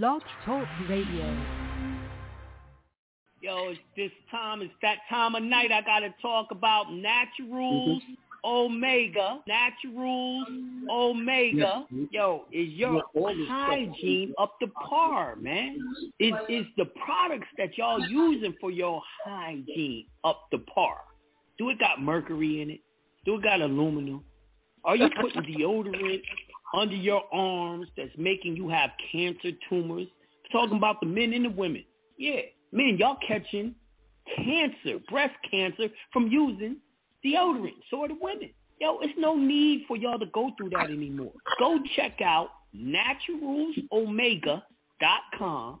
Blog Talk Radio. Yo, it's this time. It's that time of night. I gotta talk about naturals. Mm-hmm. Omega, Naturals, Omega. Yo, is your hygiene up to par, man? Is is the products that y'all using for your hygiene up to par? Do it got mercury in it? Do it got aluminum? Are you putting deodorant under your arms that's making you have cancer tumors? Talking about the men and the women. Yeah, men, y'all catching cancer, breast cancer from using deodorant. So are the women. Yo, it's no need for y'all to go through that anymore. Go check out naturalsomega.com.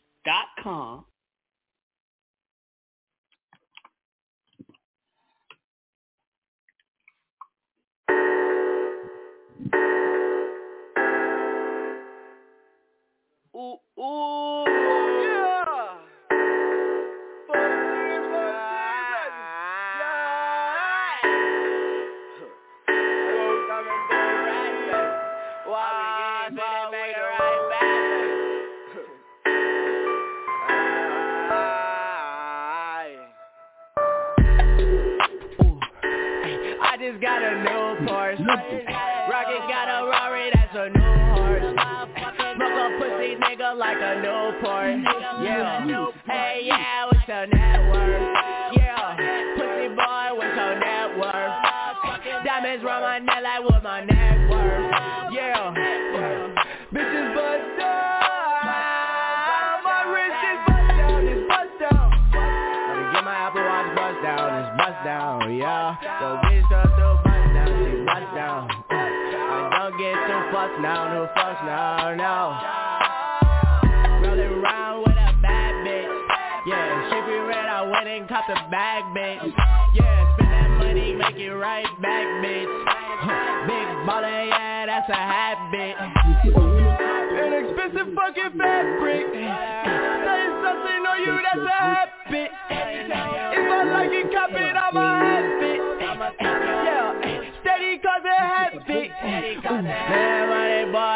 Ooh, ooh, Yeah. Hey, yeah, what's your net worth? Yeah. Pussy boy, what's your net worth? Diamonds round my neck like what my worth. Yeah. Bitches bust down. My wrist is bust down, it's bust down. Me get my Apple Watch bust down, it's bust down, yeah. Yo, bitch, up bust down, she bust down. I don't get too fucked now, no fucks now, no. Rolling around Went the bag, bitch. Yeah, spend that money, make it right back, bitch. Big baller, yeah, that's a habit. An expensive fucking fabric. Saying something on you, that's a habit. If I like it, cop it, I'm a habit. Yeah, steady cause a habit. Man,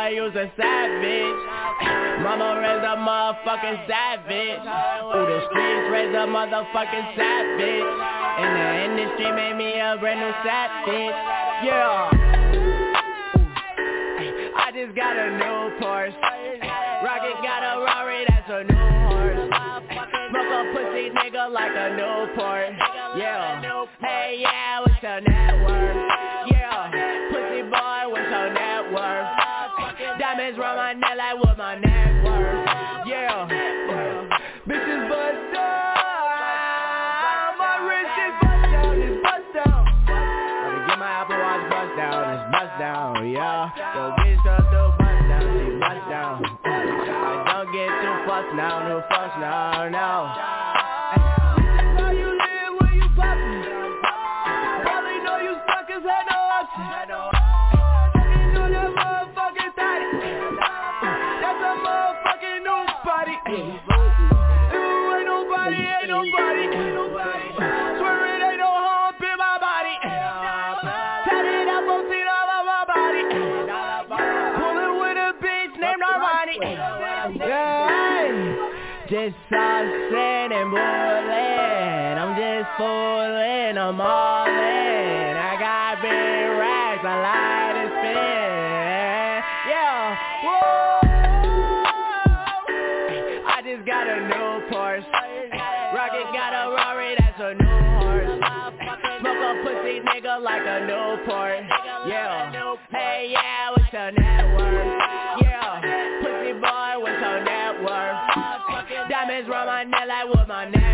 boy, you's a savage. Mama raised a motherfucking savage. Ooh, the streets raised a motherfucking savage. And the industry made me a brand new savage. Yeah. I just got a new Porsche. Rocket got a Rari, that's a new horse. Smoke a pussy nigga like a Newport. Yeah. Hey, yeah, fucks I'm all in. I got big racks, I like to spin. Yeah, whoa. I just got a new Porsche. Rocket got a Rari, that's a new horse. Smoke a pussy nigga like a Newport. Yeah. Hey, yeah, what's your net worth? Yeah. Pussy boy, what's your net worth? Diamonds round my neck like what my net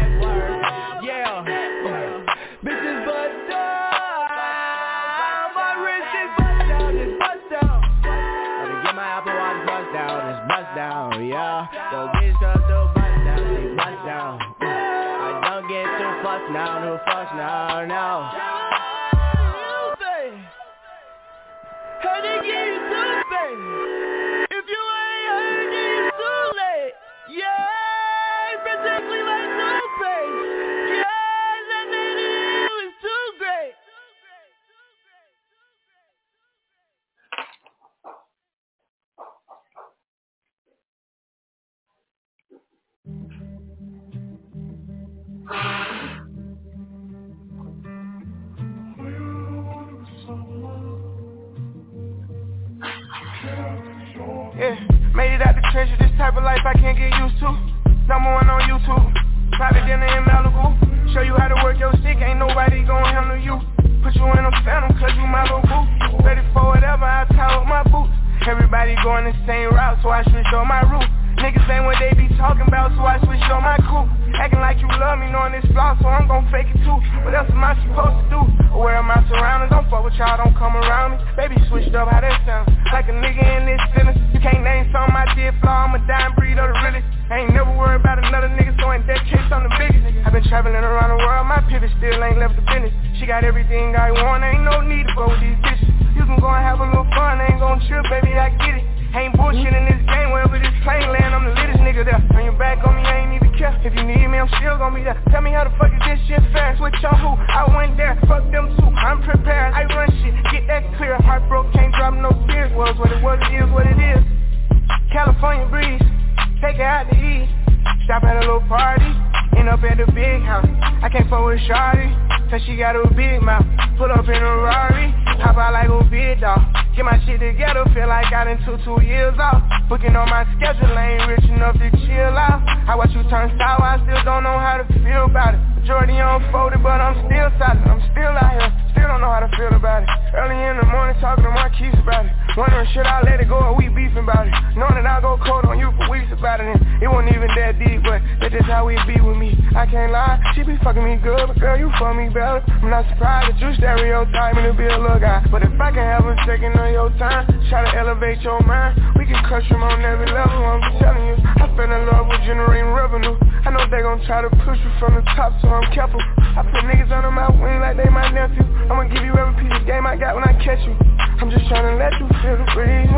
to chill out. I watch you turn sour, I still don't know how to feel about it. Majority unfolded, but I'm still solid. I'm still out here, still don't know how to feel about it. Early in the morning, talking to my keys about it. Wondering should I let it go or we beefing about it. Knowing that I'll go cold on you for weeks about it. And it wasn't even that deep, but that's just how we be with me. I can't lie, she be fucking me good, but girl, you fuck me better. I'm not surprised that you stereotyping to be a little guy. But if I can have a second of your time, try to elevate your mind, we can crush them on every level. I'm telling you, I fell in love with generating revenue. I know they gon' try to push you from the top, so I'm careful. I put niggas under my wing like they my nephew. I'ma give you every piece of game I got when I catch you. I'm just trying to let you feel the breeze.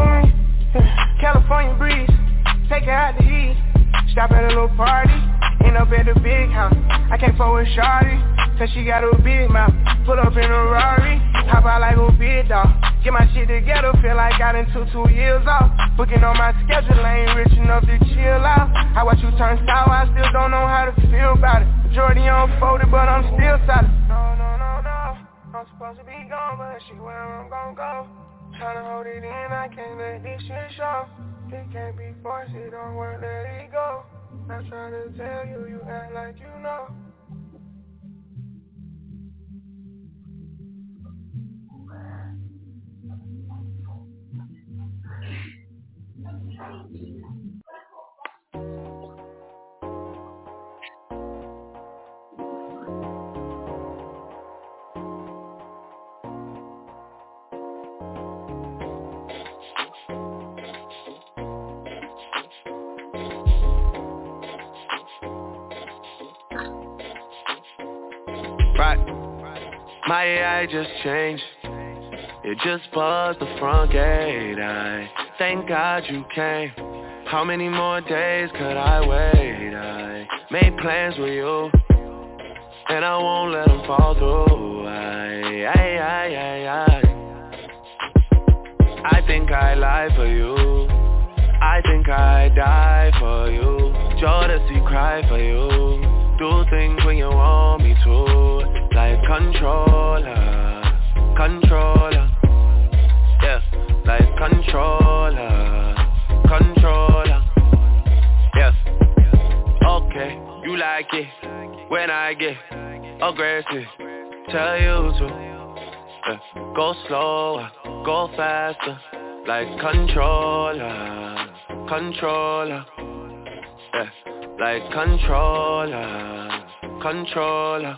California breeze, take it out to east. Stop at a little party, end up at the big house. I can't fuck with Shawty, cause she got a big mouth. Pull up in a Rari, hop out like a big dog. Get my shit together, feel like I done took two years off. Booking on my schedule, I ain't rich enough to chill out. I watch you turn sour, I still don't know how to feel about it. Majority unfolded, but I'm still solid. No, no, no, no. I'm supposed to be gone, but she where I'm gon' go. Tryna hold it in, I can't let this shit show. It can't be forced, it don't work, let it go. Trying to tell you, you act like you know. Right. My AI just changed. It just buzzed the front gate. I thank God you came. How many more days could I wait? I made plans with you, and I won't let them fall through. I, I, I, I, I. I think I lie for you. I think I die for you. Jodeci cry for you. Do things when you want me to. Like controller, controller. Yeah, like controller, controller. Yes. Okay, you like it when I get aggressive. Tell you to Yeah. Go slower, go faster, like controller, controller. Yeah. Like controller, controller.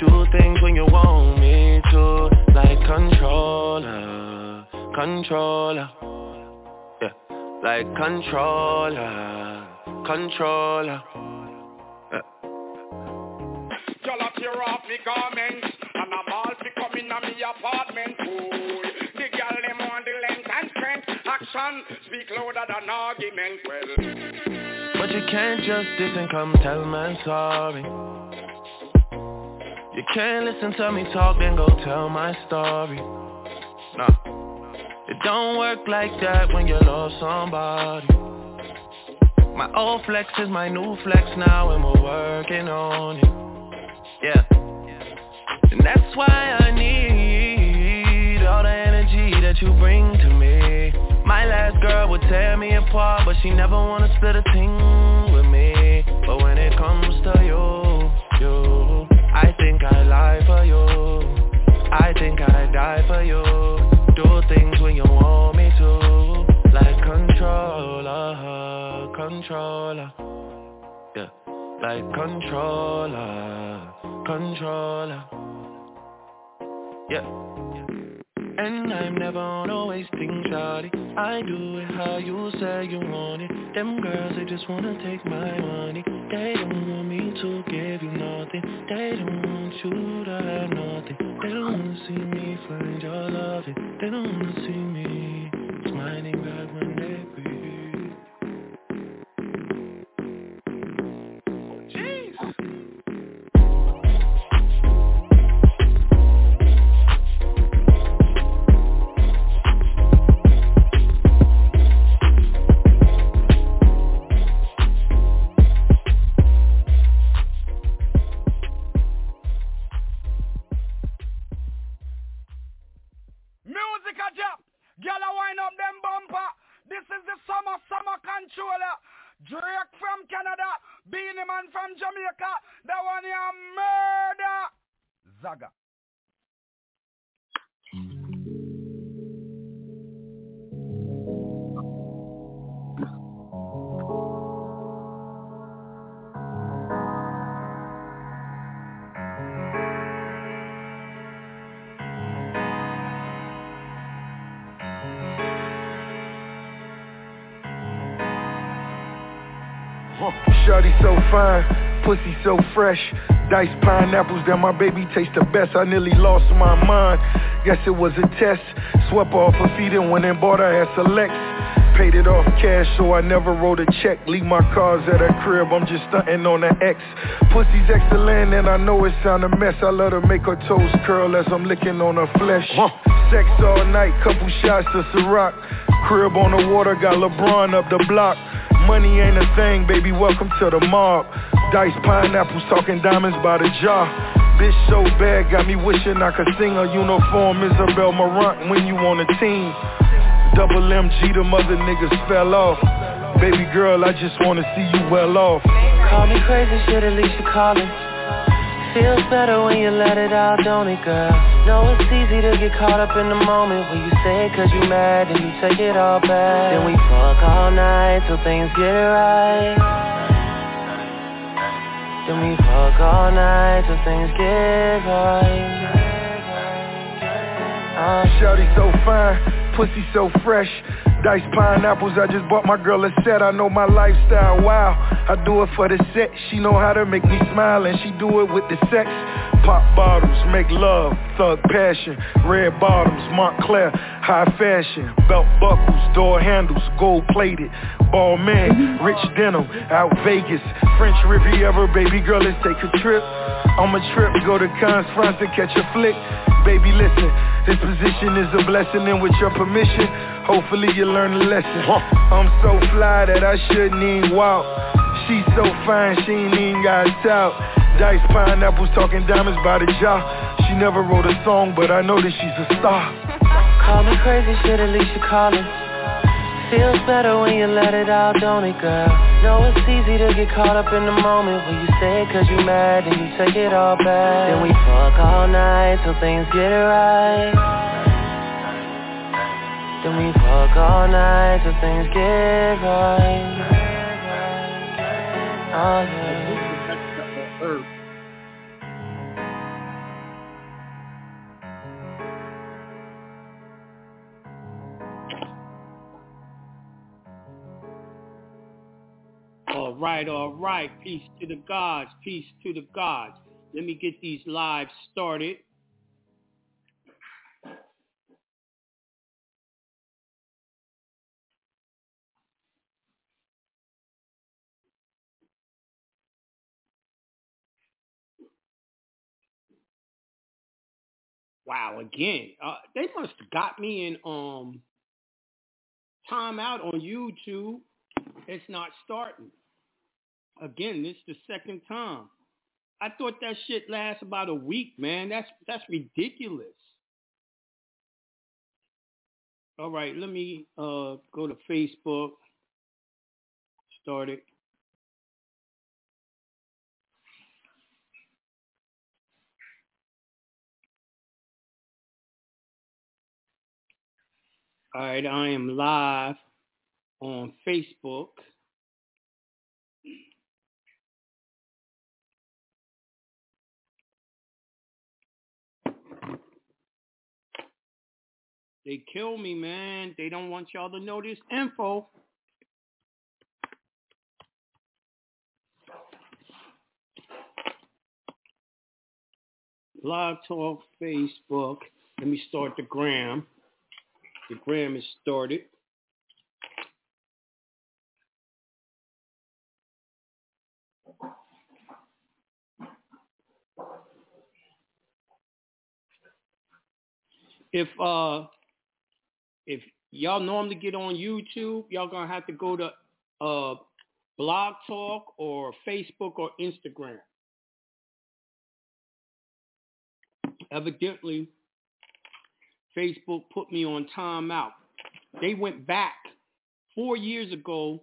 Do things when you want me to like controller, controller, yeah, like controller, controller. Yeah. Y'all tear off me garments And I'm all come in a me apartment Boy, the girl them want the length and strength Action speak louder than argument Well But you can't just diss and come tell man sorry you can't listen to me talk, then go tell my story. Nah, it don't work like that when you love somebody. My old flex is my new flex now, and we're working on it. Yeah, and that's why I need all the energy that you bring to me. My last girl would tear me apart, but she never wanna split a thing with me. But when it comes to you, you I lie for you. I think I die for you. Do things when you want me to. Like controller, controller. Yeah, like controller, controller. Yeah and I'm never on a wasting shawty I do it how you say you want it. Them girls, they just wanna take my money. They don't want me to give you nothing. They don't want you to have nothing. They don't wanna see me find your loving. They don't wanna see me smiling back when they breathe Jamaica, that one here murder Zaga. Shorty so fine, pussy so fresh. Diced pineapples that my baby taste the best. I nearly lost my mind. Guess it was a test. Swept off her feet and went and bought her ass select. Paid it off cash, so I never wrote a check. Leave my cars at her crib, I'm just stunting on the X. Pussy's excellent, and I know it sound a mess. I let her make her toes curl as I'm licking on her flesh. Sex all night, couple shots to Ciroc. Crib on the water, got LeBron up the block. Money ain't a thing, baby, welcome to the mob. Diced pineapples, talking diamonds by the jar. Bitch so bad, got me wishing I could sing a uniform Isabel Marant when you on a team. Double MG, the mother niggas fell off. Baby girl, I just wanna see you well off. Call me crazy, shit, at least you callin'. Feels better when you let it out, don't it, girl? Know it's easy to get caught up in the moment When you say it cause you mad and you take it all back. Then we fuck all night till things get right. Then we fuck all night till things get right. Uh, so fine, pussy so fresh Diced pineapples, I just bought my girl a set I know my lifestyle, wow I do it for the set She know how to make me smile And she do it with the sex Pop bottles, make love, thug passion. Red bottoms, Moncler, high fashion. Belt buckles, door handles, gold plated. Balmain, rich denim, out Vegas. French Riviera, baby girl, let's take a trip. On a trip, go to Cannes, France to catch a flick. Baby, listen, this position is a blessing, and with your permission, hopefully you learn a lesson. I'm so fly that I shouldn't even walk. She's so fine, she ain't even got out. Dice pineapples talking diamonds by the jar. She never wrote a song, but I know that she's a star. Call me crazy, shit, at least you call it. Feels better when you let it out, don't it, girl? Know it's easy to get caught up in the moment when you say it cause you mad and you take it all back. Then we fuck all night till things get right. Then we fuck all night till things get right. Oh yeah. Right, all right. Peace to the gods. Peace to the gods. Let me get these lives started. Wow, again, uh, they must have got me in um timeout on YouTube. It's not starting. Again, this is the second time. I thought that shit lasts about a week, man. That's that's ridiculous. All right, let me uh go to Facebook. Start it. All right, I am live on Facebook. They kill me, man. They don't want y'all to know this info. Blog Talk, Facebook. Let me start the gram. The gram is started. If uh y'all normally get on YouTube, y'all gonna have to go to uh Blog Talk or Facebook or Instagram. Evidently, Facebook put me on timeout. They went back four years ago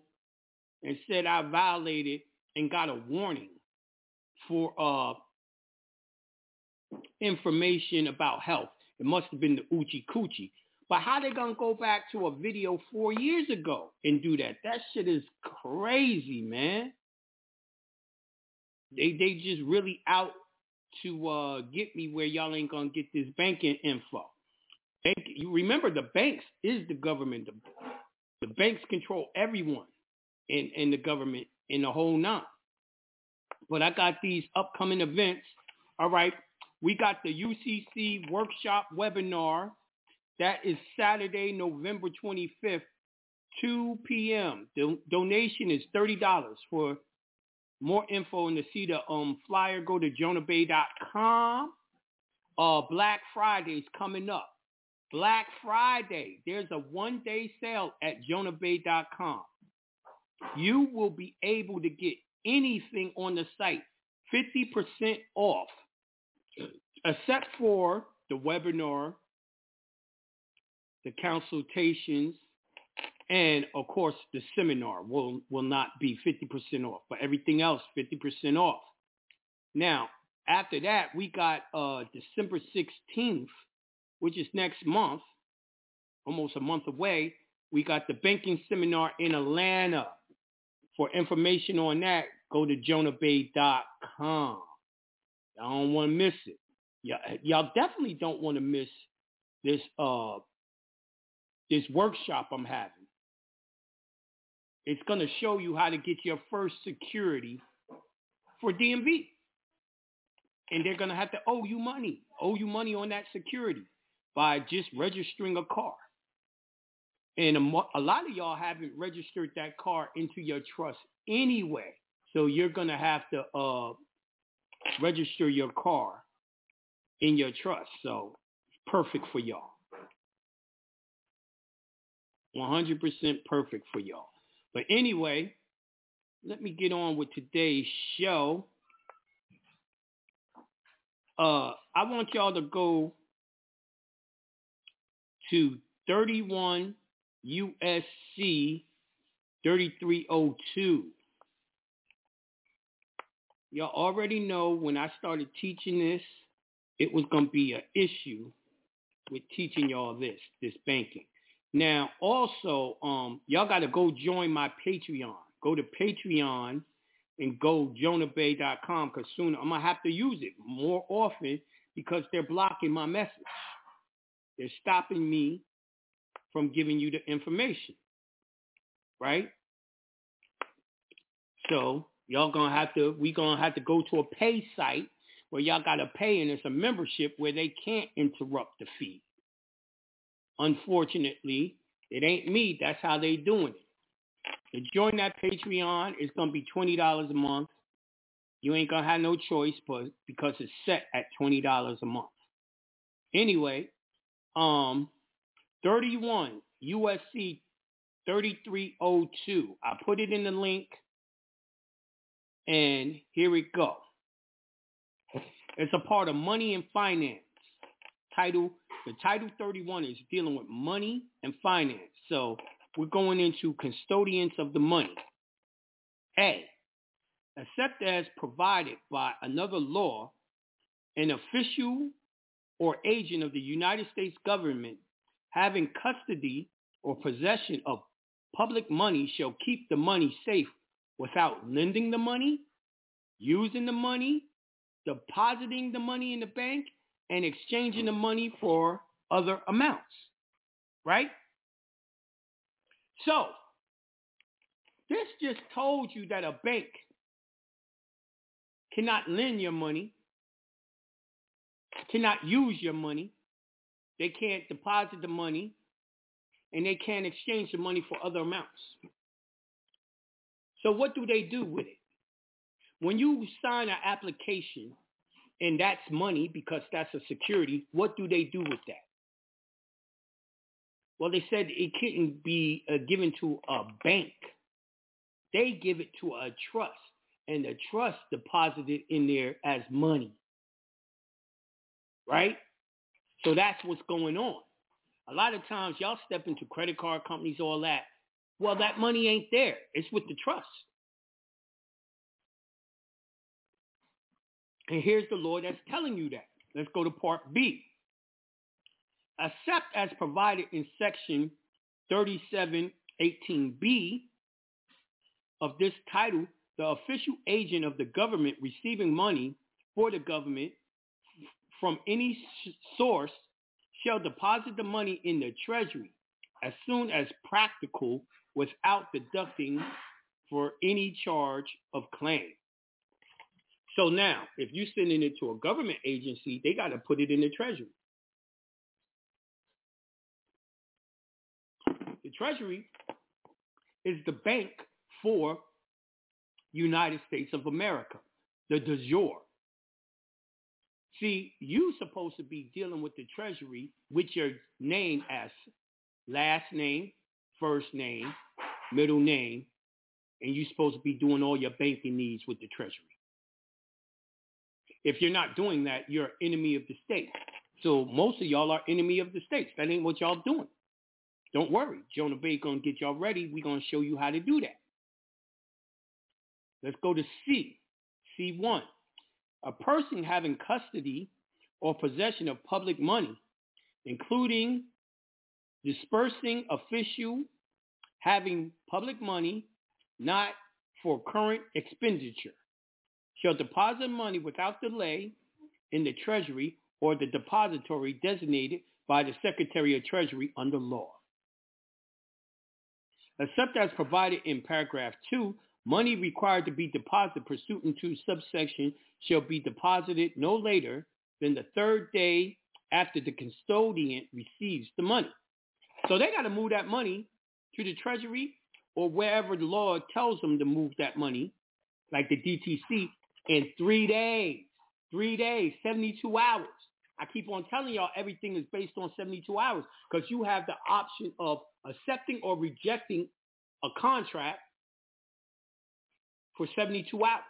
and said I violated and got a warning for uh, information about health. It must have been the Uchi Coochie. But how they gonna go back to a video four years ago and do that? That shit is crazy, man. They they just really out to uh, get me where y'all ain't gonna get this banking info. Bank, you remember the banks is the government. The, the banks control everyone in, in the government in the whole nine. But I got these upcoming events. All right. We got the UCC workshop webinar. That is Saturday, November 25th, 2 p.m. The donation is $30 for more info and to see the um, flyer, go to jonahbey.com. Uh, Black Friday is coming up. Black Friday, there's a one-day sale at jonahbey.com. You will be able to get anything on the site 50% off, except for the webinar, the consultations, and of course the seminar will, will not be 50% off, but everything else 50% off. Now, after that, we got uh, December 16th, which is next month, almost a month away. We got the banking seminar in Atlanta. For information on that, go to jonahbey.com. Y'all don't want to miss it. Y'all definitely don't want to miss this uh this workshop I'm having. It's going to show you how to get your first security for DMV. and they're going to have to owe you money, owe you money on that security by just registering a car. And a, a lot of y'all haven't registered that car into your trust anyway. So you're going to have to uh, register your car in your trust. So perfect for y'all. 100% perfect for y'all. But anyway, let me get on with today's show. Uh, I want y'all to go to 31 USC 3302. Y'all already know when I started teaching this, it was going to be an issue with teaching y'all this, this banking. Now, also, um, y'all got to go join my Patreon. Go to Patreon and go jonahbey.com because soon I'm going to have to use it more often because they're blocking my message. They're stopping me from giving you the information. Right? So y'all gonna have to we gonna have to go to a pay site where y'all gotta pay and it's a membership where they can't interrupt the feed. Unfortunately, it ain't me. That's how they doing it. To join that Patreon, it's gonna be twenty dollars a month. You ain't gonna have no choice, but because it's set at twenty dollars a month. Anyway, um, 31 USC 3302. I put it in the link and here we go. It's a part of money and finance. Title, the title 31 is dealing with money and finance. So we're going into custodians of the money. A, except as provided by another law, an official or agent of the United States government having custody or possession of public money shall keep the money safe without lending the money, using the money, depositing the money in the bank, and exchanging the money for other amounts. Right? So, this just told you that a bank cannot lend your money, cannot use your money, they can't deposit the money, and they can't exchange the money for other amounts. So what do they do with it? When you sign an application and that's money because that's a security, what do they do with that? Well, they said it couldn't be uh, given to a bank. They give it to a trust, and the trust deposited in there as money. Right? So that's what's going on. A lot of times y'all step into credit card companies, all that. Well, that money ain't there. It's with the trust. And here's the law that's telling you that. Let's go to part B. Except as provided in section 3718B of this title, the official agent of the government receiving money for the government from any source shall deposit the money in the treasury as soon as practical without deducting for any charge of claim. So now, if you're sending it to a government agency, they got to put it in the treasury. The treasury is the bank for United States of America, the de jure. See, you're supposed to be dealing with the treasury with your name as last name, first name, middle name, and you're supposed to be doing all your banking needs with the treasury. If you're not doing that, you're enemy of the state. So most of y'all are enemy of the states. That ain't what y'all doing. Don't worry. Jonah Bey gonna get y'all ready. We're gonna show you how to do that. Let's go to C. C1 a person having custody or possession of public money, including dispersing official having public money not for current expenditure, shall deposit money without delay in the Treasury or the depository designated by the Secretary of Treasury under law. Except as provided in paragraph 2, Money required to be deposited pursuant to subsection shall be deposited no later than the third day after the custodian receives the money. So they got to move that money to the Treasury or wherever the law tells them to move that money, like the DTC, in three days. Three days, 72 hours. I keep on telling y'all everything is based on 72 hours because you have the option of accepting or rejecting a contract for 72 hours.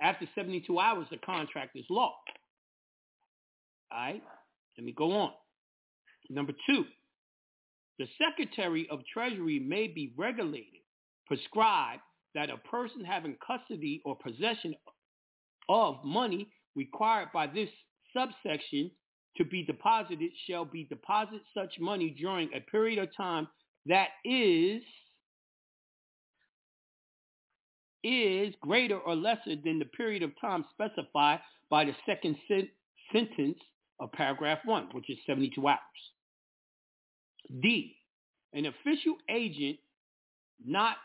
After 72 hours, the contract is law. All right, let me go on. Number two, the Secretary of Treasury may be regulated, prescribed that a person having custody or possession of money required by this subsection to be deposited shall be deposit such money during a period of time that is is greater or lesser than the period of time specified by the second sen- sentence of paragraph 1, which is 72 hours. D, an official agent not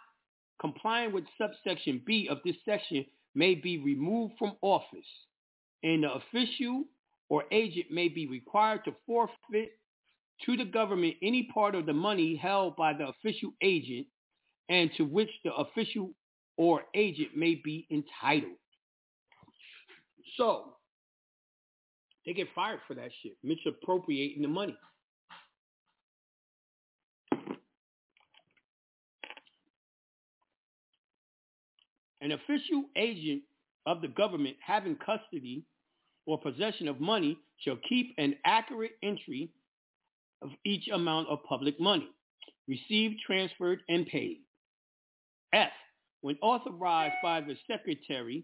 complying with subsection B of this section may be removed from office, and the official or agent may be required to forfeit to the government any part of the money held by the official agent and to which the official or agent may be entitled. So they get fired for that shit, misappropriating the money. An official agent of the government having custody or possession of money shall keep an accurate entry of each amount of public money received, transferred, and paid. F. When authorized by the Secretary,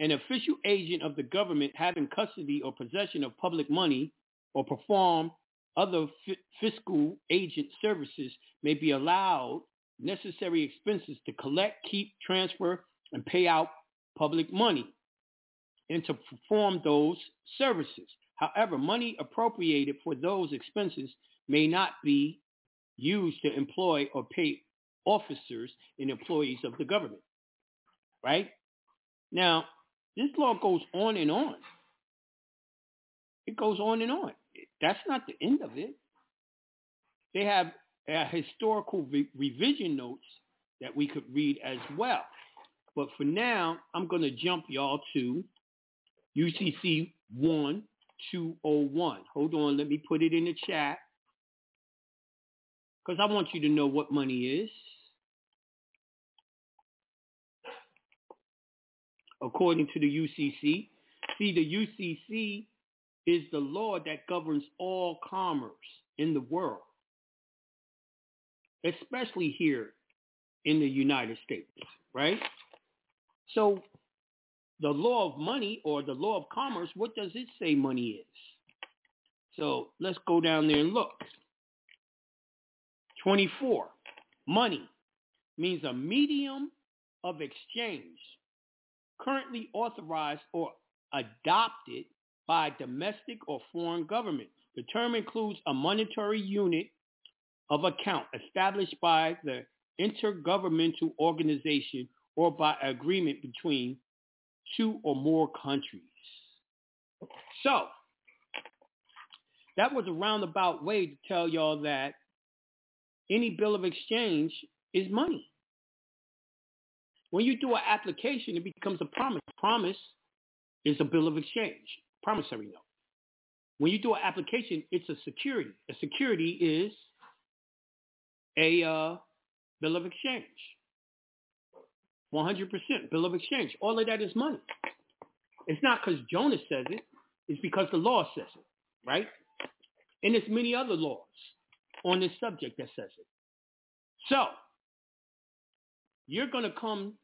an official agent of the government having custody or possession of public money or perform other f- fiscal agent services may be allowed necessary expenses to collect, keep, transfer, and pay out public money and to perform those services. However, money appropriated for those expenses may not be used to employ or pay officers and employees of the government. Right? Now, this law goes on and on. It goes on and on. That's not the end of it. They have uh, historical re- revision notes that we could read as well. But for now, I'm going to jump y'all to UCC 1201. Hold on, let me put it in the chat because I want you to know what money is. According to the UCC, see the UCC is the law that governs all commerce in the world, especially here in the United States, right? So the law of money or the law of commerce, what does it say money is? So let's go down there and look. 24. Money means a medium of exchange currently authorized or adopted by domestic or foreign government. The term includes a monetary unit of account established by the intergovernmental organization or by agreement between two or more countries. So that was a roundabout way to tell y'all that any bill of exchange is money. When you do an application, it becomes a promise. Promise is a bill of exchange, promissory note. When you do an application, it's a security. A security is a uh, bill of exchange. 100% bill of exchange. All of that is money. It's not because Jonas says it. It's because the law says it, right? And there's many other laws on this subject that says it. So, you're going to come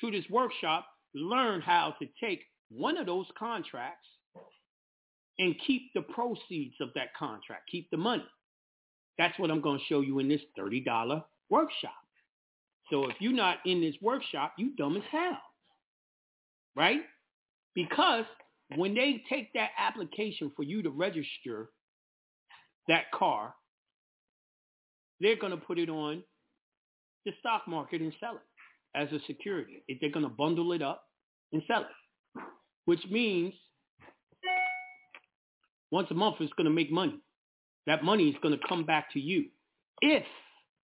to this workshop, learn how to take one of those contracts and keep the proceeds of that contract, keep the money. That's what I'm going to show you in this $30 workshop. So if you're not in this workshop, you dumb as hell. Right? Because when they take that application for you to register that car, they're going to put it on the stock market and sell it as a security. If they're going to bundle it up and sell it, which means once a month it's going to make money. That money is going to come back to you if,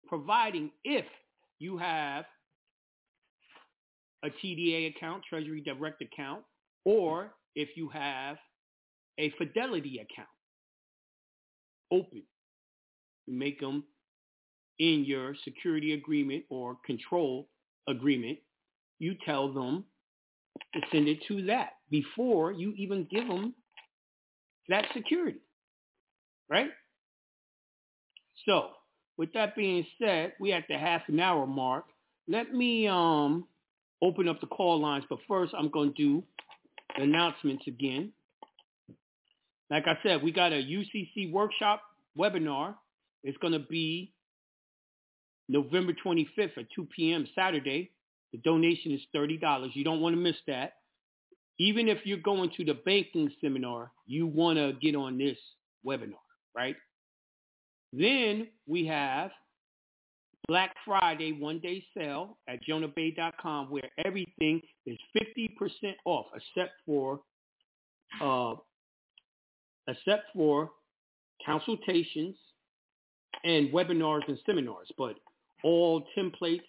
providing if you have a TDA account, Treasury Direct account, or if you have a Fidelity account open. You make them in your security agreement or control agreement. You tell them to send it to that before you even give them that security. Right? So, with that being said, we at the half an hour mark. Let me um open up the call lines, but first I'm going to do announcements again. Like I said, we got a UCC workshop webinar. It's going to be November 25th at 2 p.m. Saturday. The donation is $30. You don't want to miss that. Even if you're going to the banking seminar, you want to get on this webinar, right? Then we have Black Friday one-day sale at jonahbey.com where everything is 50% off except for uh, except for consultations and webinars and seminars. But all templates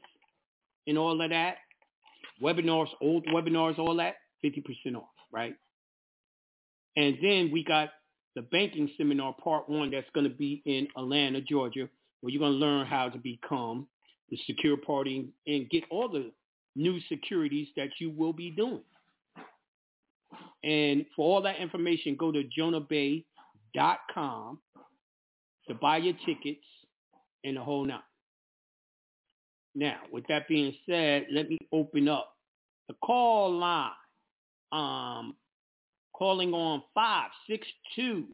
and all of that, webinars, old webinars, all that, 50% off, right? And then we got the banking seminar part one that's going to be in Atlanta, Georgia, where you're going to learn how to become the secure party and get all the new securities that you will be doing. And for all that information, go to jonahbey.com to buy your tickets and the whole nine. Now, with that being said, let me open up the call line. Um, calling on 562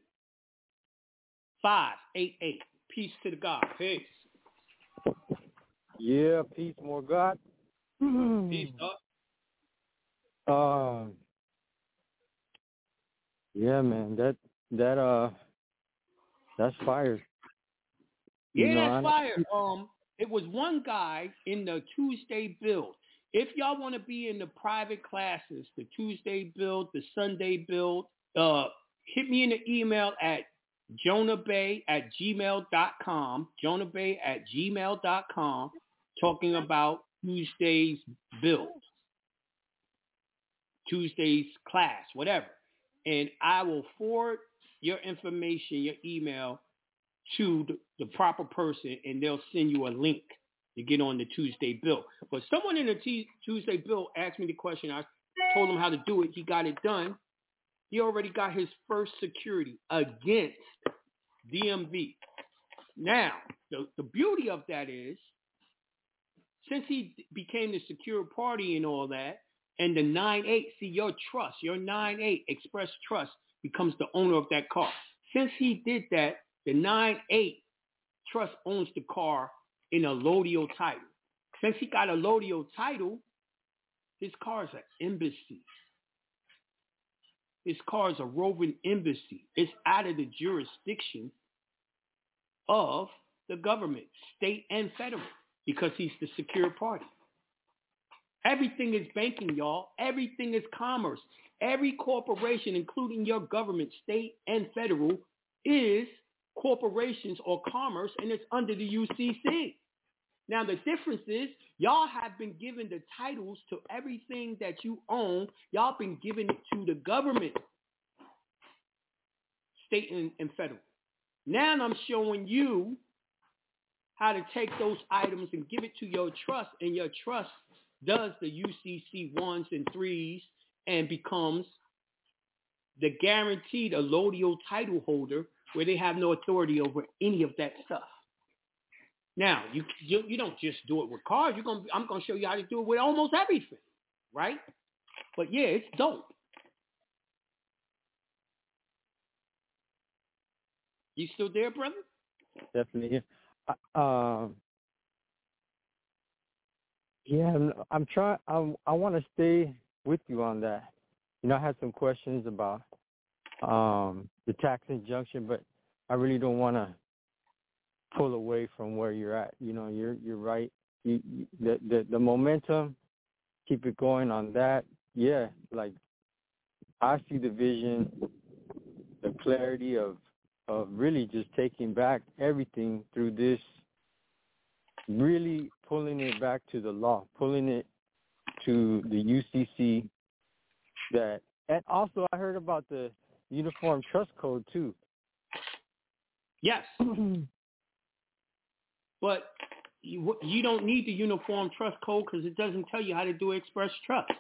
588. Peace to the God. Peace. Yeah, peace, more God. Peace, up. Um, yeah, man, that that uh, that's fire. Yeah, You know, that's I- fire. Um, it was one guy in the Tuesday build. If y'all want to be in the private classes, the Tuesday build, the Sunday build, uh, hit me in the email at jonahbey at gmail.com, jonahbey at gmail.com, talking about Tuesday's build, Tuesday's class, whatever. And I will forward your information, your email to the, the proper person and they'll send you a link to get on the Tuesday bill. But someone in the T- Tuesday bill asked me the question. I told him how to do it. He got it done. He already got his first security against DMV. Now, the, the beauty of that is, since he became the secure party and all that, and the 9-8, see your trust, your 9-8 Express Trust becomes the owner of that car. Since he did that, the 9-8 Trust owns the car in allodial title. Since he got allodial title, his car is an embassy. His car is a roving embassy. It's out of the jurisdiction of the government, state and federal, because he's the secure party. Everything is banking, y'all. Everything is commerce. Every corporation, including your government, state and federal, is corporations or commerce, and it's under the UCC. Now, the difference is y'all have been given the titles to everything that you own. Y'all been giving it to the government, state and, and federal. Now I'm showing you how to take those items and give it to your trust, and your trust does the UCC ones and threes and becomes the guaranteed allodial title holder where they have no authority over any of that stuff. Now, you you, you don't just do it with cars. You're gonna I'm gonna show you how to do it with almost everything, right? But yeah, it's dope. You still there, brother? definitely. Uh, um, yeah, I'm, I'm trying. I I want to stay with you on that. You know, I had some questions about um, the tax injunction, but I really don't want to pull away from where you're at. You know, you're you're right. you, you, the, the the momentum, keep it going on that. Yeah, like I see the vision, the clarity of of really just taking back everything through this, really pulling it back to the law, pulling it to the UCC. That and also I heard about the Uniform Trust Code too. Yes. but you, you don't need the Uniform Trust Code because it doesn't tell you how to do Express Trust.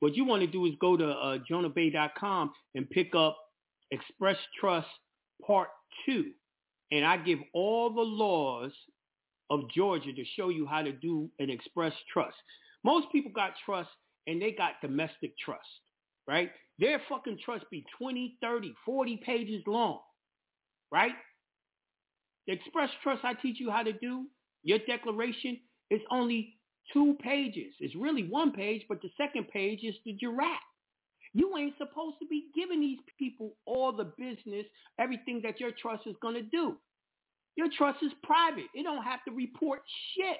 What you want to do is go to uh, jonahbey.com and pick up Express Trust Part 2. And I give all the laws of Georgia to show you how to do an express trust. Most people got trust and they got domestic trust, right? Their fucking trust be 20, 30, 40 pages long, right? The express trust I teach you how to do, your declaration is only two pages. It's really one page, but the second page is the giraffe. You ain't supposed to be giving these people all the business, everything that your trust is going to do. Your trust is private. It don't have to report shit,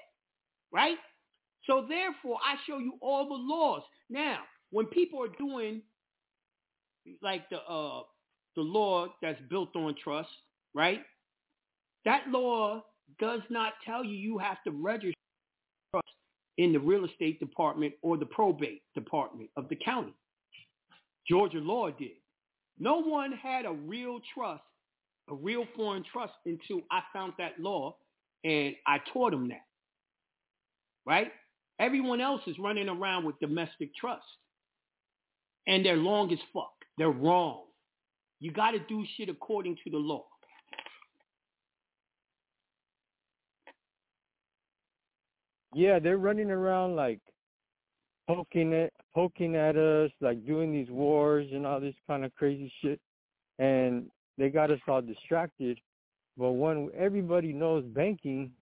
right? So therefore, I show you all the laws. Now, when people are doing like the uh, the law that's built on trust, right? That law does not tell you you have to register trust in the real estate department or the probate department of the county. Georgia law did. No one had a real trust, a real foreign trust until I found that law and I taught them that. Right? Everyone else is running around with domestic trust. And they're long as fuck. They're wrong. You got to do shit according to the law. Yeah, they're running around like poking at poking at us, like doing these wars and all this kind of crazy shit, and they got us all distracted. But when everybody knows banking,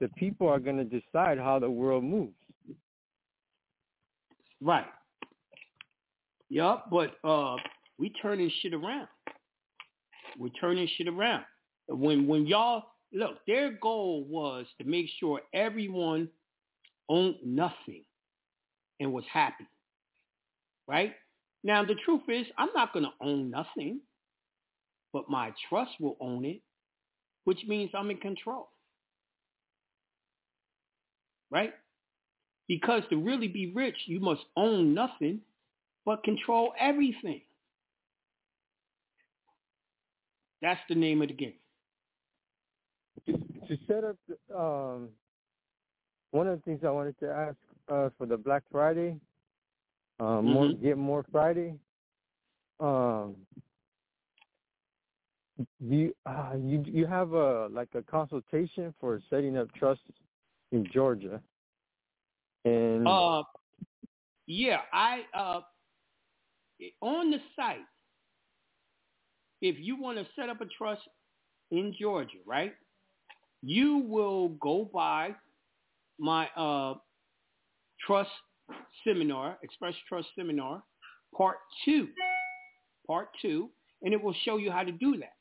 the people are going to decide how the world moves. Right. Yup, but uh, we turning shit around. We're turning shit around. When when y'all look, their goal was to make sure everyone owned nothing and was happy. Right? Now, the truth is, I'm not to own nothing, but my trust will own it, which means I'm in control. Right? Because to really be rich, you must own nothing, but control everything. That's the name of the game. To set up, um, one of the things I wanted to ask uh, for the Black Friday, um, mm-hmm. more, get more Friday. Um, you uh, you you have a like a consultation for setting up trusts in Georgia, and uh, yeah, I uh, on the site. If you want to set up a trust in Georgia, right? You will go by my uh, trust seminar, Express Trust Seminar, part two, part two, and it will show you how to do that.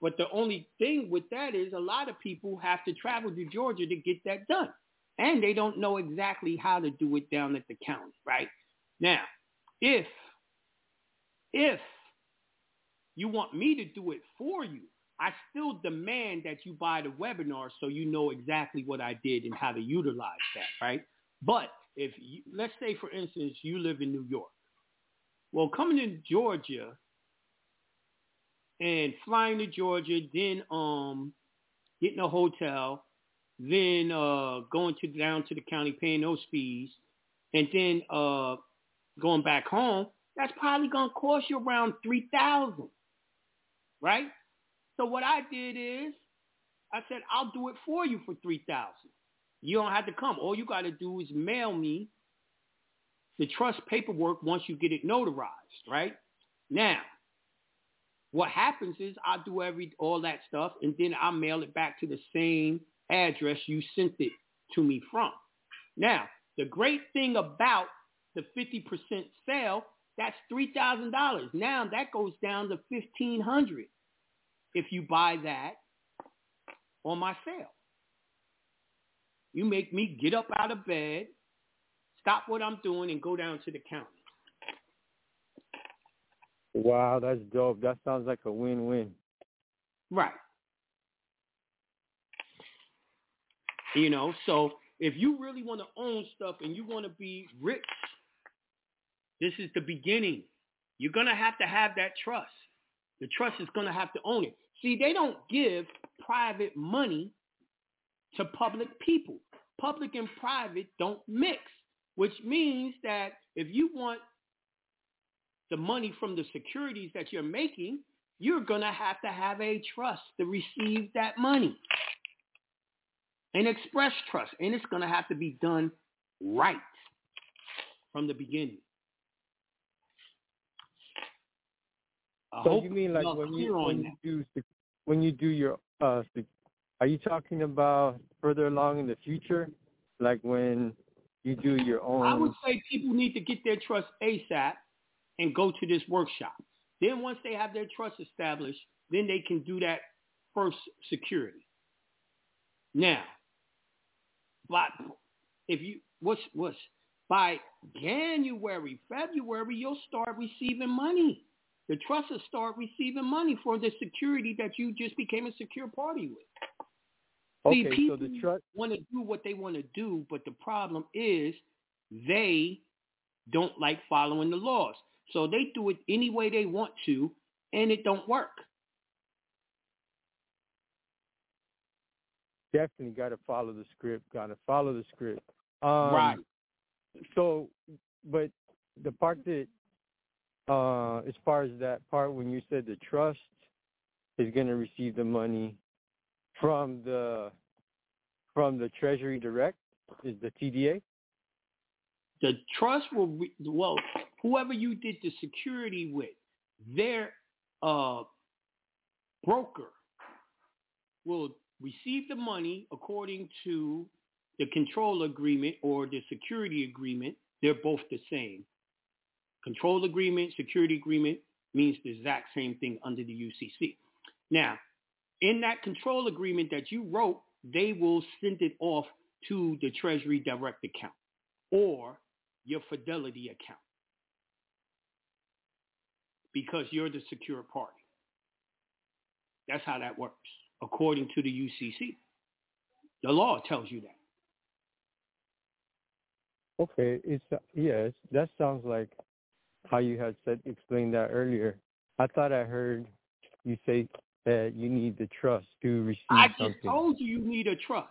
But the only thing with that is a lot of people have to travel to Georgia to get that done. And they don't know exactly how to do it down at the county, right? Now, if, if you want me to do it for you, I still demand that you buy the webinar so you know exactly what I did and how to utilize that, right? But if you, let's say, for instance, you live in New York. Well, coming to Georgia and flying to Georgia, then um, getting a hotel, then uh, going to down to the county, paying those fees, and then uh, going back home, that's probably going to cost you around three thousand, right? So what I did is, I said I'll do it for you for three thousand. You don't have to come. All you got to do is mail me the trust paperwork once you get it notarized, right? Now, what happens is I do every all that stuff and then I mail it back to the same address you sent it to me from. Now, the great thing about the 50% sale, that's $3,000. Now that goes down to 1500 if you buy that on my sale. You make me get up out of bed, stop what I'm doing, and go down to the county. Wow, that's dope. That sounds like a win-win. Right. You know, so if you really want to own stuff and you want to be rich, this is the beginning. You're going to have to have that trust. The trust is going to have to own it. See, they don't give private money to public people. Public and private don't mix, which means that if you want the money from the securities that you're making, you're going to have to have a trust to receive that money. An express trust. And it's going to have to be done right from the beginning. I So you mean like when you when you do when you do your uh are you talking about further along in the future, like when you do your own? I would say people need to get their trust ASAP and go to this workshop. Then once they have their trust established, then they can do that first security. Now, but if you what's what's by January, February, you'll start receiving money. The trusts will start receiving money for the security that you just became a secure party with. See, okay, so people the trust. want to do what they want to do, but the problem is they don't like following the laws. So they do it any way they want to, and it don't work. definitely got to follow the script. Got to follow the script. Um, right. So, but the part that, uh, as far as that part when you said the trust is going to receive the money from the from the Treasury Direct, is the TDA? The trust will re- well, whoever you did the security with, their uh, broker will receive the money according to the control agreement or the security agreement. They're both the same. Control agreement, security agreement means the exact same thing under the UCC. Now, in that control agreement that you wrote, they will send it off to the Treasury Direct account or your Fidelity account because you're the secure party. That's how that works, according to the UCC. The law tells you that. Okay, it's yes, that sounds like how you had said explained that earlier. I thought I heard you say that you need the trust to receive I just told you you need a trust.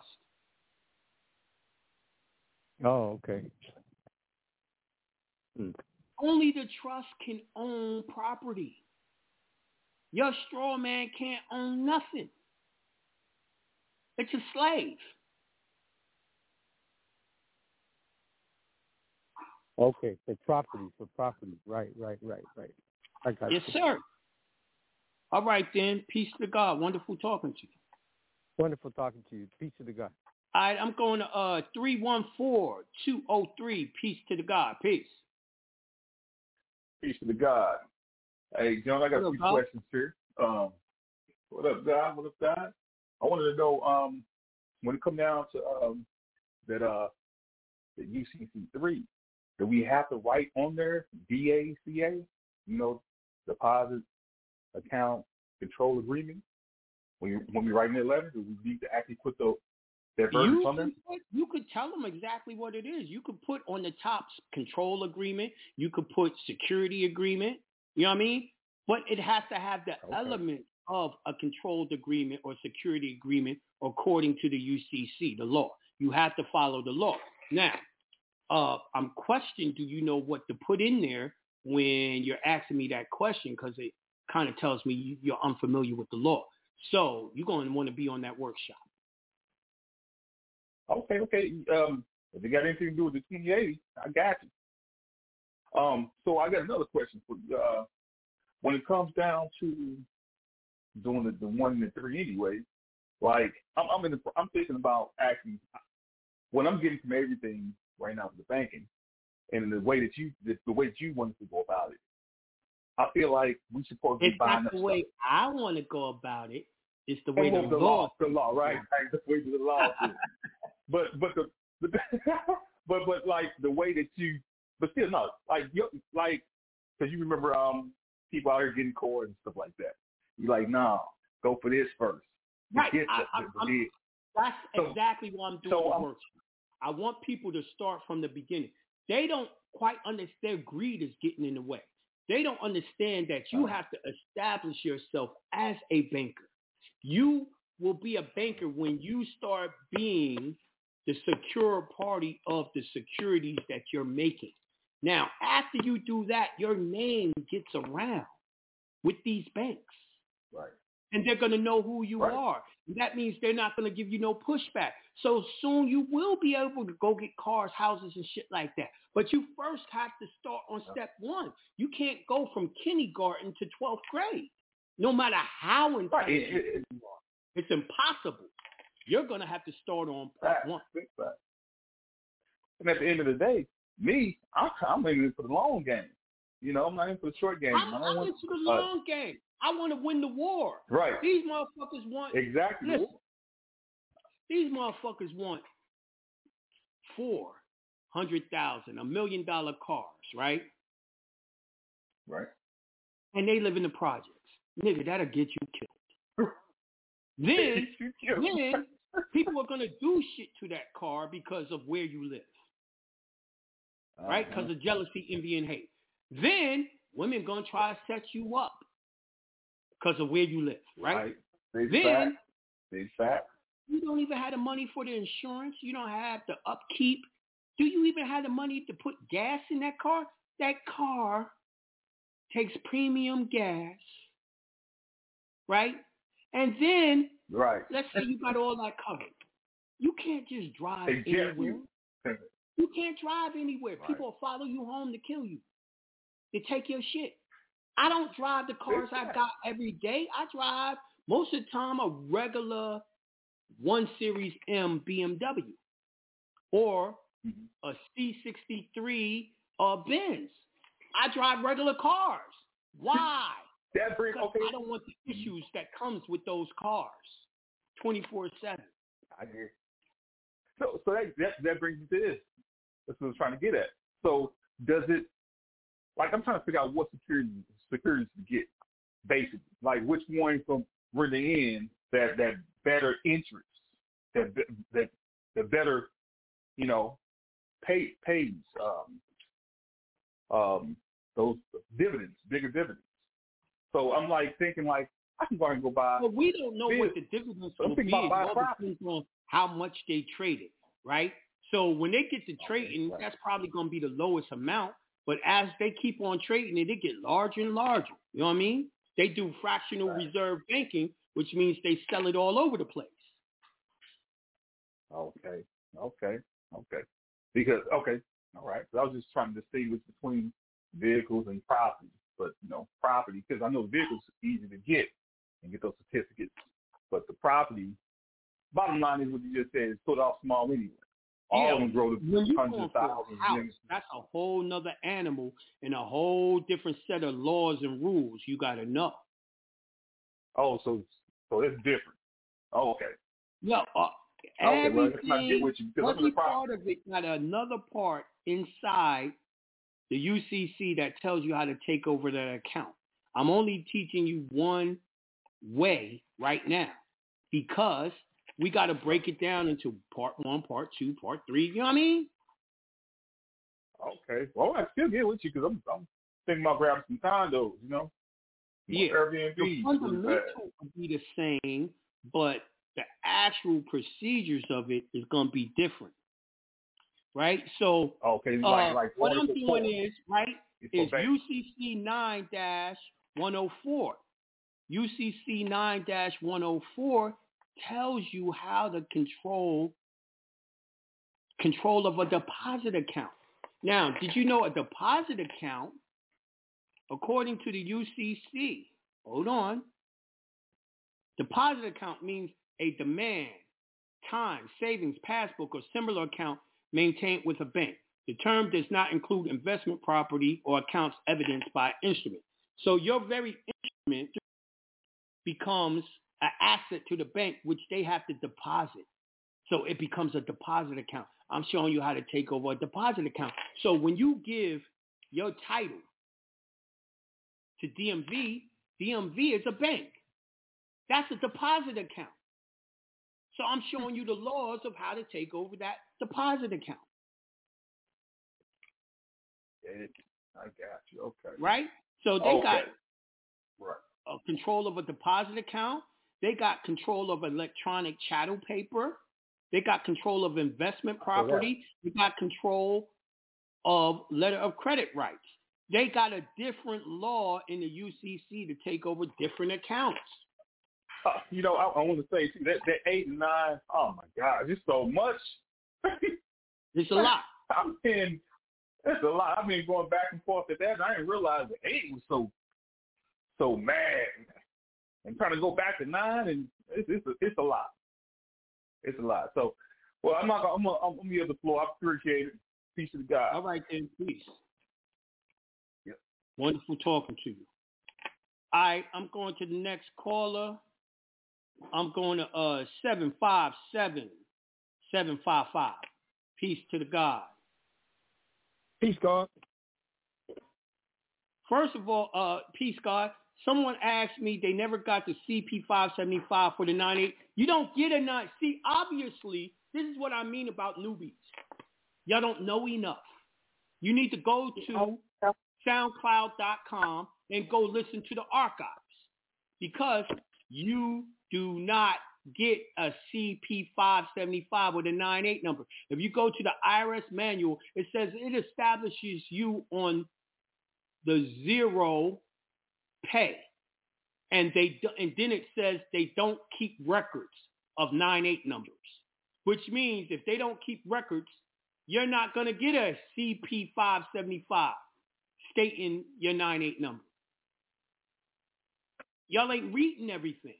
Oh, okay. Hmm. Only the trust can own property. Your straw man can't own nothing. It's a slave. Okay, for property, for property. Right, right, right, right. I got Yes, you. sir. All right, then. Peace to God. Wonderful talking to you. Wonderful talking to you. Peace to the God. All right, I'm going to uh 314-203. Peace to the God. Peace. Peace to the God. Hey, John, I got What a few God? questions here. Um, what up, God? What up, God? I wanted to know um, when it come down to um, that uh, the UCC three, do we have to write on there DACA? You know, deposit account control agreement. When you, when we write in that letter, do we need to actually put the that verbiage You on there? put, you could tell them exactly what it is. You could put on the top control agreement. You could put security agreement. You know what I mean? But it has to have the Okay. element of a controlled agreement or security agreement according to the UCC, the law. You have to follow the law. Now, uh, I'm questioning, do you know what to put in there when you're asking me that question? Because it kind of tells me you- you're unfamiliar with the law. So you're going to want to be on that workshop. Okay, okay. Um, if it got anything to do with the 2080, I got you. Um, so I got another question for you. Uh, when it comes down to doing the, the one and the three anyway, like I'm, I'm in the, I'm thinking about actually what I'm getting from everything right now with the banking and the way that you the, the way that you wanted to go about it. I feel like we supposed to be It's buying not up the way I want to go about it. It's the way the, the law. the law, right? Right, The way the law is. but but the but, but but like the way that you but still no like you like because you remember um people out here getting cord and stuff like that. You're like nah, go for this first. Right. Get I, I, that's So- exactly what I'm doing so I'm-. I want people to start from the beginning. They don't quite understand greed is getting in the way. They don't understand that you have to establish yourself as a banker. You will be a banker when you start being the secure party of the securities that you're making. Now, after you do that, your name gets around with these banks right. And they're going to know who you Right. are. That means they're not going to give you no pushback. So soon you will be able to go get cars, houses, and shit like that. But you first have to start on step one. You can't go from kindergarten to 12th grade, no matter how Right. It- it- you are. It's impossible. You're going to have to start on part Facts, one. And at the end of the day, me, I'm, I'm in it for the long game. You know, I'm not in for the short game. I'm, I'm want, into the uh, long game. I want to win the war. Right. These motherfuckers want Exactly. Listen, these motherfuckers want four hundred thousand, a million dollar cars, right? Right. And they live in the projects. Nigga, that'll get you killed. Then, then people are gonna do shit to that car because of where you live, right? Uh-huh. Because of jealousy, envy, and hate. Then women gonna try to set you up because of where you live, right? Right. Big Then fact. Big fact. You don't even have the money for the insurance. You don't have the upkeep. Do you even have the money to put gas in that car? That car takes premium gas, right? And then Right. let's say you got all that covered. You can't just drive They anywhere. you. You can't drive anywhere. People will follow you home to kill you. They take your shit. I don't drive the cars I got every day. I drive most of the time a regular one series M BMW or a C63 uh, Benz. I drive regular cars. Why? That brings okay. I don't want the issues that comes with those cars 24-7. I hear. So so that, that that brings me to this. That's what I was trying to get at. So does it like I'm trying to figure out what security securities to get, basically. Like which one from bringing in that that better interest, that that the better, you know, pay pays um um those dividends, bigger dividends. So I'm like thinking like I can go and go buy But we don't know what the dividends will be. It buying all property. depends on how much they traded, right? So when they get to trading, right. that's probably going to be the lowest amount. But as they keep on trading it, it get larger and larger. You know what I mean? They do fractional Right. reserve banking, which means they sell it all over the place. Okay, okay, okay. Because okay, all right. So I was just trying to distinguish between vehicles and property, but you know, property because I know vehicles are easy to get and get those certificates, but the property. Bottom line is what you just said is put off small anyway. All Yeah, of them grow to hundreds of thousands. house, that's a whole nother animal and a whole different set of laws and rules you got to know. Oh, so so it's different. Oh, okay. No, uh, Okay, well, everything, get with you because I'm in every part of it got another part inside the UCC that tells you how to take over that account. I'm only teaching you one way right now because we got to break it down into part one, part two, part three. You know what I mean? Okay. Well, I still get with you because I'm, I'm thinking about grabbing some condos. You know. Yeah. Airbnb. The fundamental would be the same, but the actual procedures of it is going to be different. Right? So Okay, uh, like like what I'm doing four. is, right, It's is. UCC 9-104. UCC 9-104 tells you how to control control of a deposit account. Now, did you know a deposit account, according to the UCC, hold on, deposit account means a demand, time, savings, passbook, or similar account maintained with a bank. The term does not include investment property or accounts evidenced by instrument. So your very instrument becomes an asset to the bank, which they have to deposit. So it becomes a deposit account. I'm showing you how to take over a deposit account. So when you give your title to DMV, DMV is a bank. That's a deposit account. So I'm showing you the laws of how to take over that deposit account. It, I got you. Okay. Right? So they Okay. got Right. uh, control of a deposit account. They got control of electronic chattel paper. They got control of investment property. They got control of letter of credit rights. They got a different law in the UCC to take over different accounts. Uh, you know, I, I want to say too, that that eight and nine. Oh my God, it's so much. It's a lot. I mean, it's a lot. I've been going back and forth at that, and I didn't realize that eight was so so mad. And trying to go back to nine, and it's it's a, it's a lot. It's a lot. So, well, I'm not. Gonna, I'm gonna, I'm gonna give the floor. I appreciate it. Peace to the God. All right then, peace. Yep. Wonderful talking to you. All right, I'm going to the next caller. I'm going to uh seven five seven seven five five. Peace to the God. Peace, God. First of all, uh, peace, God. Someone asked me they never got the CP five seventy five for the nine eight. You don't get a nine. See, obviously, this is what I mean about newbies. Y'all don't know enough. You need to go to oh, SoundCloud.com and go listen to the archives because you do not get a CP 575 with a 98 number. If you go to the IRS manual, it says it establishes you on the zero pay. And they and then it says they don't keep records of 98 numbers, which means if they don't keep records, you're not going to get a CP 575 stating your 98 number. Y'all ain't reading everything.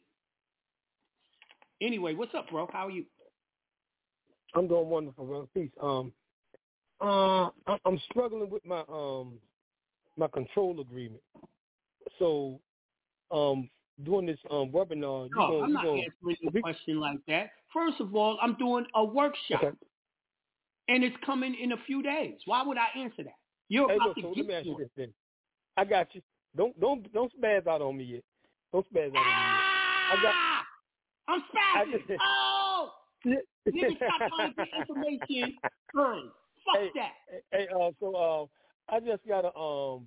Anyway, what's up, bro? How are you? I'm doing wonderful, brother. Peace. Um, uh, I'm struggling with my um my control agreement. So, um, doing this um webinar, you No, gonna, I'm you not gonna, answering a question like that. First of all, I'm doing a workshop, and it's coming in a few days. Why would I answer that? You're Hey, about look, to so let get me ask you this then. I got you. Don't don't don't spaz out on me yet. Don't spaz out on me yet. I got. I'm spazzing. oh, nigga, stop trying to get information early. Fuck hey, that. Hey, uh, so uh, I just got a um,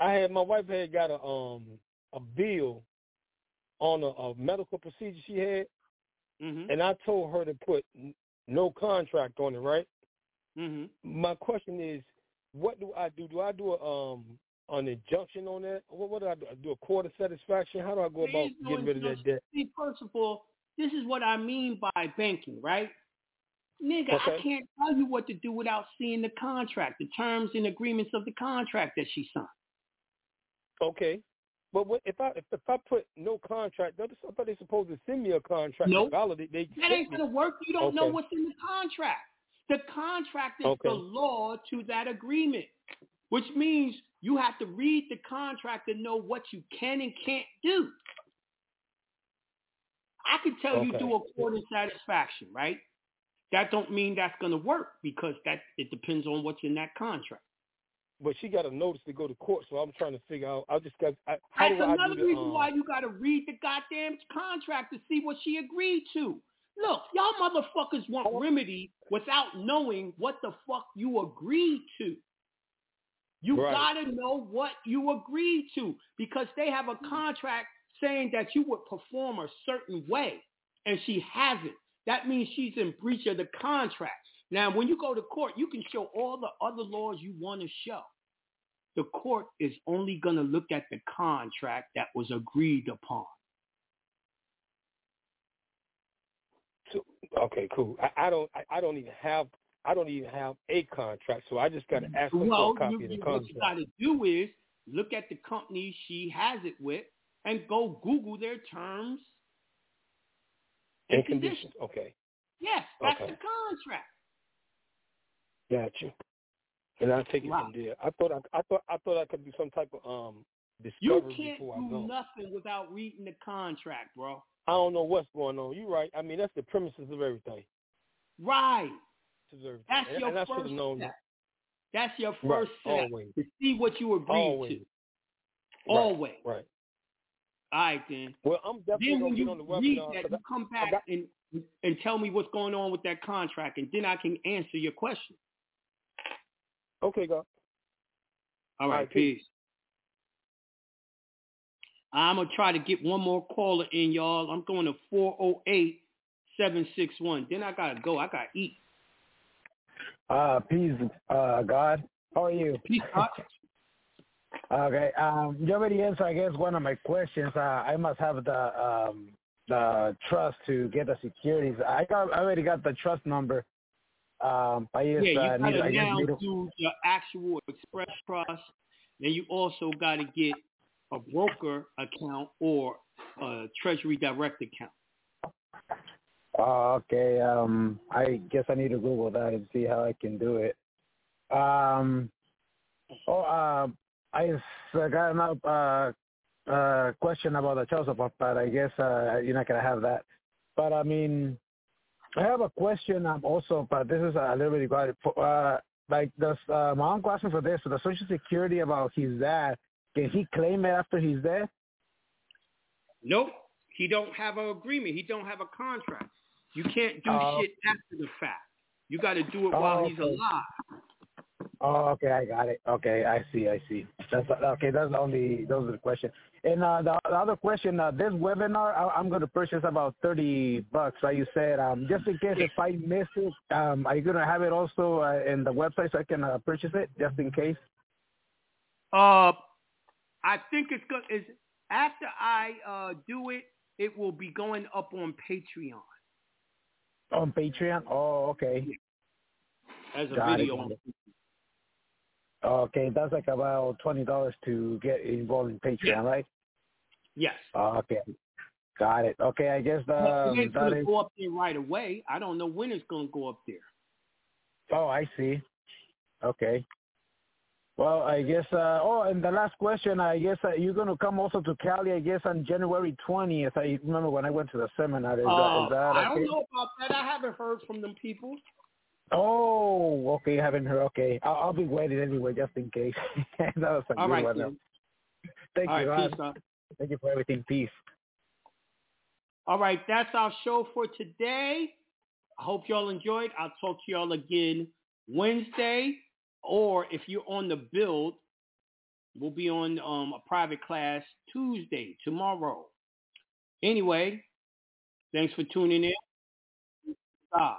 I had my wife had got a um a bill on a, a medical procedure she had, Mm-hmm. and I told her to put n- no contract on it, right? Mm-hmm. My question is, what do I do? Do I do a um an injunction on that? What, what do I do? I do accord and satisfaction? How do I go There about no getting rid of that debt? See, first of all, this is what I mean by banking, right? Nigga, I can't tell you what to do without seeing the contract, the terms and agreements of the contract that she signed. Okay. But what, if I if, if I put no contract, I thought they supposed to send me a contract Nope. to validate. They That ain't gonna work. You don't know what's in the contract. The contract is Okay. the law to that agreement, which means you have to read the contract and know what you can and can't do. I can tell you do a court of satisfaction, right? That don't mean that's gonna work because that it depends on what's in that contract. But she got a notice to go to court, so I'm trying to figure out. I just got. I, how That's do I another do the, reason um, why you got to read the goddamn contract to see what she agreed to. Look, y'all motherfuckers want remedy without knowing what the fuck you agreed to. You Right. gotta know what you agreed to because they have a contract saying that you would perform a certain way, and she hasn't. That means she's in breach of the contract. Now, when you go to court, you can show all the other laws you want to show. The court is only going to look at the contract that was agreed upon. Okay, cool. I, I don't. I, I don't even have. I don't even have a contract, so I just got to ask Well, for a copy you, of the you, what you got to do is look at the company she has it with and go Google their terms And conditions. Okay, Yes, that's Okay. the contract. Got you. And I'll take it Wow. from there. I thought. I, I thought. I thought I could do some type of um You can't do nothing without reading the contract, bro. I don't know what's going on. You're right. I mean, that's the premises of everything. Right. Deserve That's and, your and I first known step. That's your Right, first step always. to see what you agreed Always. to. Always. Right. All right, then. Well, I'm definitely Then when you on the read that, you come back got- and and tell me what's going on with that contract, and then I can answer your question. Okay, go. All right, right, peace. peace. I'm gonna try to get one more caller in, y'all. I'm going to 408-761. Then I gotta go. I gotta eat. Uh, peace, uh, God. How are you? Peace, God. Okay. Um, you already answered, I guess, one of my questions. Uh, I must have the um, the trust to get the securities. I got, I already got the trust number. Um, I just yeah, you uh, gotta need, now do your actual express trust. Then you also gotta get a broker account or a Treasury Direct account. Oh, okay. Um, I guess I need to Google that and see how I can do it. Um, oh, uh, I s- I got another uh, uh, question about the child support, but I guess uh, you're not gonna have that. But I mean, I have a question um, also, but this is a little bit regarding uh, like does uh, my uncle asked me for this, for the Social Security about his dad. Can he claim it after he's dead? Nope. He don't have an agreement. He don't have a contract. You can't do Oh. shit after the fact. You got to do it Oh, while he's alive. Oh, okay, I got it. Okay, I see, I see. That's okay. That's the only those are the questions. And uh, the, the other question, uh, this webinar, I, I'm going to purchase about thirty bucks. Right? You said um, just in case if I miss it, um, are you going to have it also uh, in the website so I can uh, purchase it just in case? Uh, I think it's good. Is after I uh do it, it will be going up on Patreon On Patreon? Oh, okay. as a Got video. it. Okay, that's like about twenty dollars to get involved in Patreon, Yeah. right? Yes. Okay, got it. Okay, I guess Well, um, it ain't gonna go up there right away. I don't know when it's gonna go up there. Oh, I see. Okay. Well, I guess. Uh, oh, and the last question, I guess uh, you're going to come also to Cali, I guess, on January 20th. I remember when I went to the seminar. Is, that, Uh, is that I okay? don't know about that. I haven't heard from them people. Oh, okay. You haven't heard. Okay, I'll, I'll be waiting anyway, just in case. that was a All good right, one. then. Thank All you, right, peace, Thank you for everything. Peace. All right, that's our show for today. I hope y'all enjoyed. I'll talk to y'all again Wednesday, or if you're on the build, we'll be on um, a private class Tuesday, tomorrow. Anyway, thanks for tuning in. Stars.